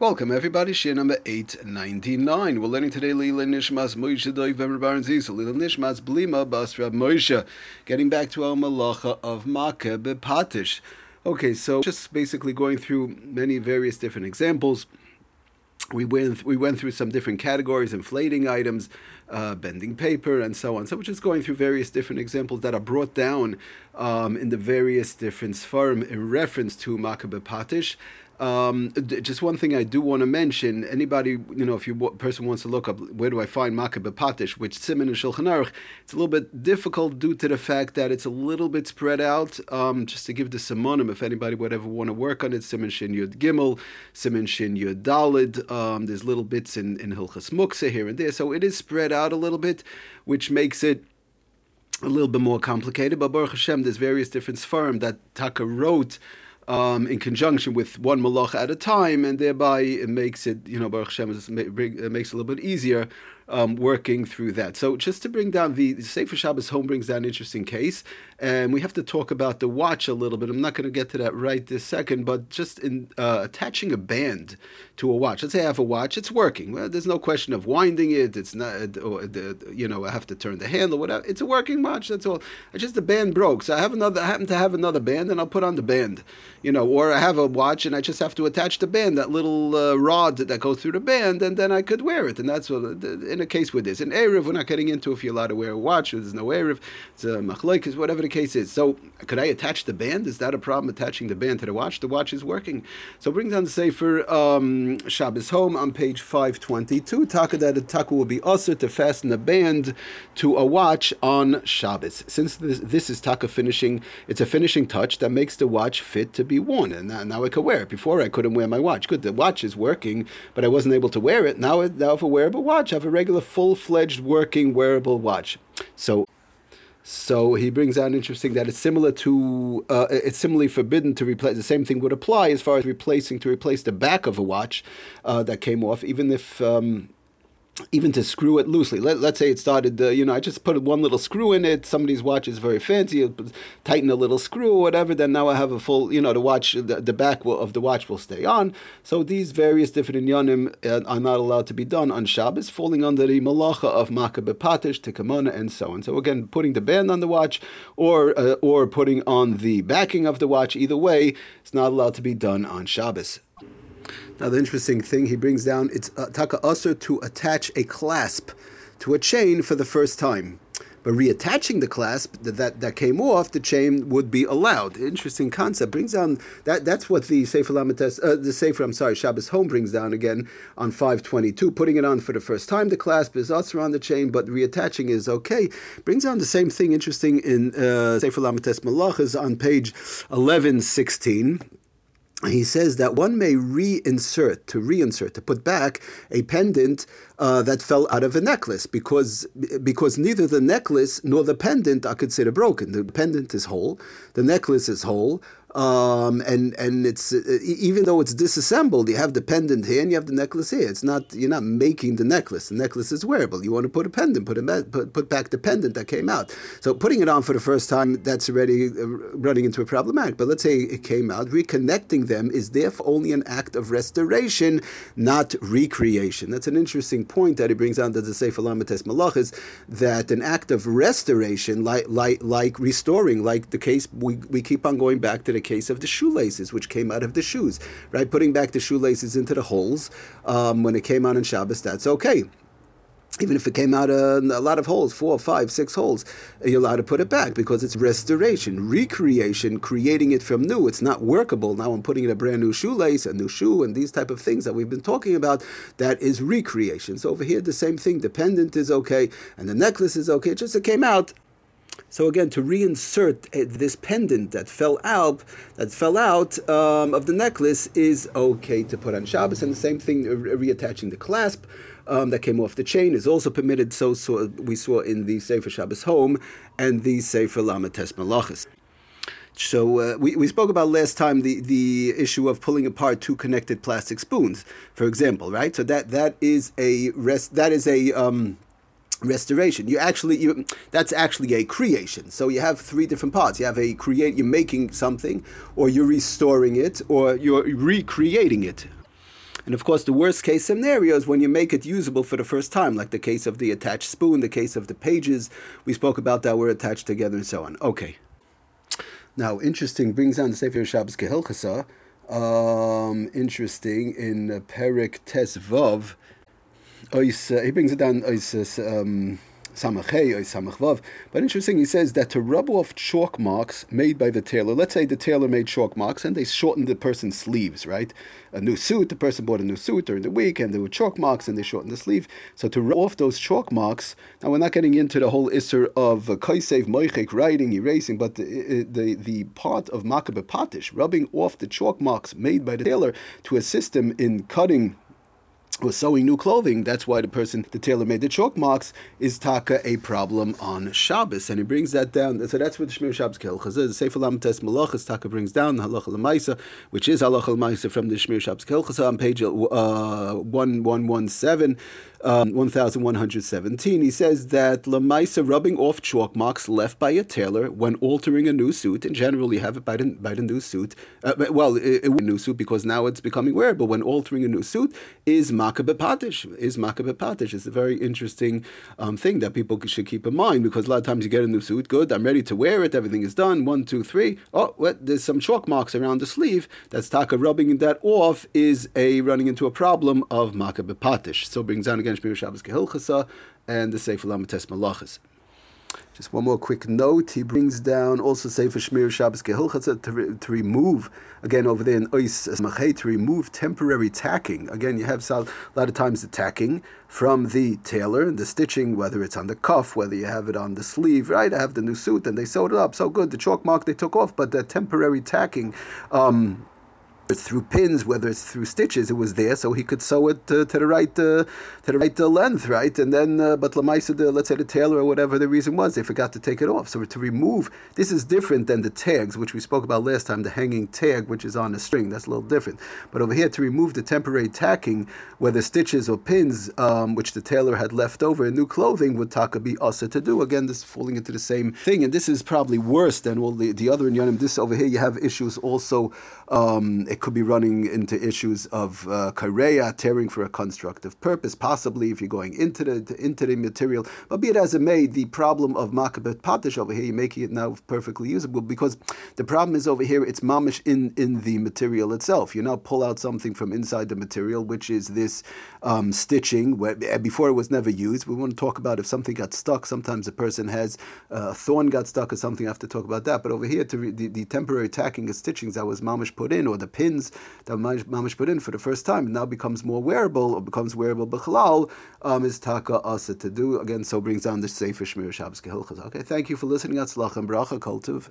Welcome everybody, Shiur number 899. We're learning today Lila Nishmas Moshe Doiv Ben Baron Zisel, Lila Nishmas Blima Bas Rab Moshe. Getting back to our Malacha of Makkah Bepatish. Okay, so just basically going through many various different examples. We went we went through some different categories, inflating items, uh, bending paper, and so on. So we're just going through various different examples that are brought down um, in the various different sfarim in reference to Makkah Bepatish. Um, just one thing I do want to mention: anybody, you know, if you person wants to look up where do I find Makkah Bepatish, which Simon and Shulchan Aruch, it's a little bit difficult due to the fact that it's a little bit spread out. Um, just to give the simonim, if anybody would ever want to work on it, Simon Shin Yud Gimel, Simon Shin Yud Dalid. Um, there's little bits in in Hilchas Muksa here and there, so it is spread out a little bit, which makes it a little bit more complicated. But Baruch Hashem, there's various different sfarim that Taka wrote um, in conjunction with one malach at a time, and thereby it makes it, you know, Baruch Hashem it makes it a little bit easier um, working through that. So just to bring down the, the Sefer Shabbos home brings down an interesting case, and we have to talk about the watch a little bit. I'm not going to get to that right this second, but just in uh, attaching a band to a watch. Let's say I have a watch, it's working. Well, there's no question of winding it. It's not, or the, you know, I have to turn the handle. Whatever. It's a working watch. That's all. It's just the band broke, so I have another. I happen to have another band, and I'll put on the band. You know, or I have a watch and I just have to attach the band, that little uh, rod that goes through the band, and then I could wear it. And that's what, a case with this. In Eruv, we're not getting into if you're allowed to wear a watch, there's no Eruv, it's a machlokes, whatever the case is. So, could I attach the band? Is that a problem attaching the band to the watch? The watch is working. So, bring down the Sefer um, Shabbos Home on page 522. Taka that a taka will be assur to fasten a band to a watch on Shabbos. Since this, this is taka finishing, it's a finishing touch that makes the watch fit to be worn. And now, now I can wear it. Before I couldn't wear my watch. Good, the watch is working, but I wasn't able to wear it. Now, now if I wear a wearable watch, I have a regular full-fledged working wearable watch. So so he brings out interesting that it's similar to uh, it's similarly forbidden to replace the same thing would apply as far as replacing to replace the back of a watch uh, that came off, even if um, even to screw it loosely. Let, let's say it started, uh, you know, I just put one little screw in it. Somebody's watch is very fancy, tighten a little screw or whatever. Then now I have a full, you know, the watch, the, the back will, of the watch will stay on. So these various different inyanim uh, are not allowed to be done on Shabbos, falling under the malacha of Makkah Bepatish, Tikamona, and so on. So again, putting the band on the watch or uh, or putting on the backing of the watch, either way, it's not allowed to be done on Shabbos. Now, the interesting thing he brings down it's uh, taka assur to attach a clasp to a chain for the first time. But reattaching the clasp that, that, that came off, the chain would be allowed. Interesting concept. Brings down that that's what the Sefer Lamed Tes, uh, the Sefer, I'm sorry, Shabbos Home brings down again on 522. Putting it on for the first time, the clasp is also on the chain, but reattaching is okay. Brings down the same thing, interesting in uh, Sefer Lamed Tes Malachas on page 1116 he says that one may reinsert, to reinsert, to put back a pendant uh, that fell out of a necklace because because neither the necklace nor the pendant are considered broken. The pendant is whole, the necklace is whole, um, and and it's uh, even though it's disassembled, you have the pendant here and you have the necklace here. It's not you're not making the necklace. The necklace is wearable. You want to put a pendant, put a put, put back the pendant that came out. So putting it on for the first time, that's already uh, running into a problematic. But let's say it came out, reconnecting them is therefore only an act of restoration, not recreation. That's an interesting point that he brings down to the Sefer Lamed Tes Malachas that an act of restoration, like like like restoring, like the case we, we keep on going back to the case of the shoelaces, which came out of the shoes, right? Putting back the shoelaces into the holes um, when it came out in Shabbos, that's okay even if it came out a, a, lot of holes, four, five, six holes, you're allowed to put it back because it's restoration, recreation, creating it from new. It's not workable. Now I'm putting in a brand new shoelace, a new shoe, and these type of things that we've been talking about. That is recreation. So over here, the same thing. Dependent is okay, and the necklace is okay. Just it came out. So again, to reinsert this pendant that fell out, that fell out um, of the necklace is okay to put on Shabbos, and the same thing, reattaching the clasp um, that came off the chain is also permitted. So, so we saw in the Sefer Shabbos Home and the Sefer Lamed Tes Malachas. So uh, we, we spoke about last time the, the issue of pulling apart two connected plastic spoons, for example, right? So that that is a rest that is a um, restoration. You actually you that's actually a creation. So you have three different parts. You have a create you're making something, or you're restoring it, or you're recreating it. And of course, the worst case scenario is when you make it usable for the first time, like the case of the attached spoon, the case of the pages. We spoke about that were attached together and so on. Okay. Now, interesting, brings on the Sefer Shabbos Kehilchasa. Um, interesting in uh, Perik Tes Vav. Uh, he brings it down. Um, Samachei But interesting, he says that to rub off chalk marks made by the tailor, let's say the tailor made chalk marks and they shortened the person's sleeves, right? A new suit, the person bought a new suit during the week and there were chalk marks and they shortened the sleeve. So to rub off those chalk marks, now we're not getting into the whole isser of uh, kaisev, moichek, writing, erasing, but the, uh, the, the part of makabe patish, rubbing off the chalk marks made by the tailor to assist him in cutting was sewing new clothing. That's why the person, the tailor made the chalk marks, is taka a problem on Shabbos, and he brings that down. So that's what the Shmir Shabbos Kehilchasa is. Sefer Tes Malachas taka brings down the Halacha Lemaisa, which is Halacha Lemaisa from the Shmir Shabbos Kehilchasa on page uh, one one one seven um, 1117, he says that Lamaisa rubbing off chalk marks left by a tailor when altering a new suit, and generally have it by the, by the new suit, uh, well, it, it, a new suit because now it's becoming wearable. When altering a new suit is makabe patish, is makabe patish. It's a very interesting um, thing that people should keep in mind because a lot of times you get a new suit, good, I'm ready to wear it, everything is done, one, two, three. Oh, what, there's some chalk marks around the sleeve. That's taka rubbing that off is a running into a problem of makabe patish. So brings down again again Shmir Shabbos Kehilchasa and the Sefer Lamed Tes Malachas. Just one more quick note. He brings down also Sefer Shmir Shabbos Kehilchasa to, to remove, again over there in Ois Machay, to remove temporary tacking. Again, you have a lot of times the tacking from the tailor, and the stitching, whether it's on the cuff, whether you have it on the sleeve, right? I have the new suit and they sewed it up. So good. The chalk mark they took off, but the temporary tacking. Um, through pins, whether it's through stitches, it was there, so he could sew it uh, to the right uh, to the right uh, length, right? And then, uh, but lamaisa, the let's say the tailor or whatever the reason was, they forgot to take it off. So to remove this is different than the tags, which we spoke about last time, the hanging tag, which is on a string. That's a little different. But over here, to remove the temporary tacking, whether stitches or pins, um, which the tailor had left over in new clothing, would taka be asa to do. Again, this is falling into the same thing, and this is probably worse than all the the other inyanim. This over here, you have issues also. Um, could be running into issues of uh, kareya, tearing for a constructive purpose, possibly if you're going into the into the material. But be it as it may, the problem of makabet patish over here, you're making it now perfectly usable because the problem is over here, it's mamish in, in the material itself. You now pull out something from inside the material, which is this um, stitching, where eh, before it was never used. We want to talk about if something got stuck. Sometimes a person has uh, a thorn got stuck or something. I have to talk about that. But over here, to re- the, the temporary tacking of stitchings that was mamish put in, or the pins that mamish put in for the first time, now becomes more wearable or becomes wearable b'chalal, um, is taka asa to do. Again, so brings down the Sefer Shmir Shabbos Okay, thank you for listening. Atzlach and bracha kultiv.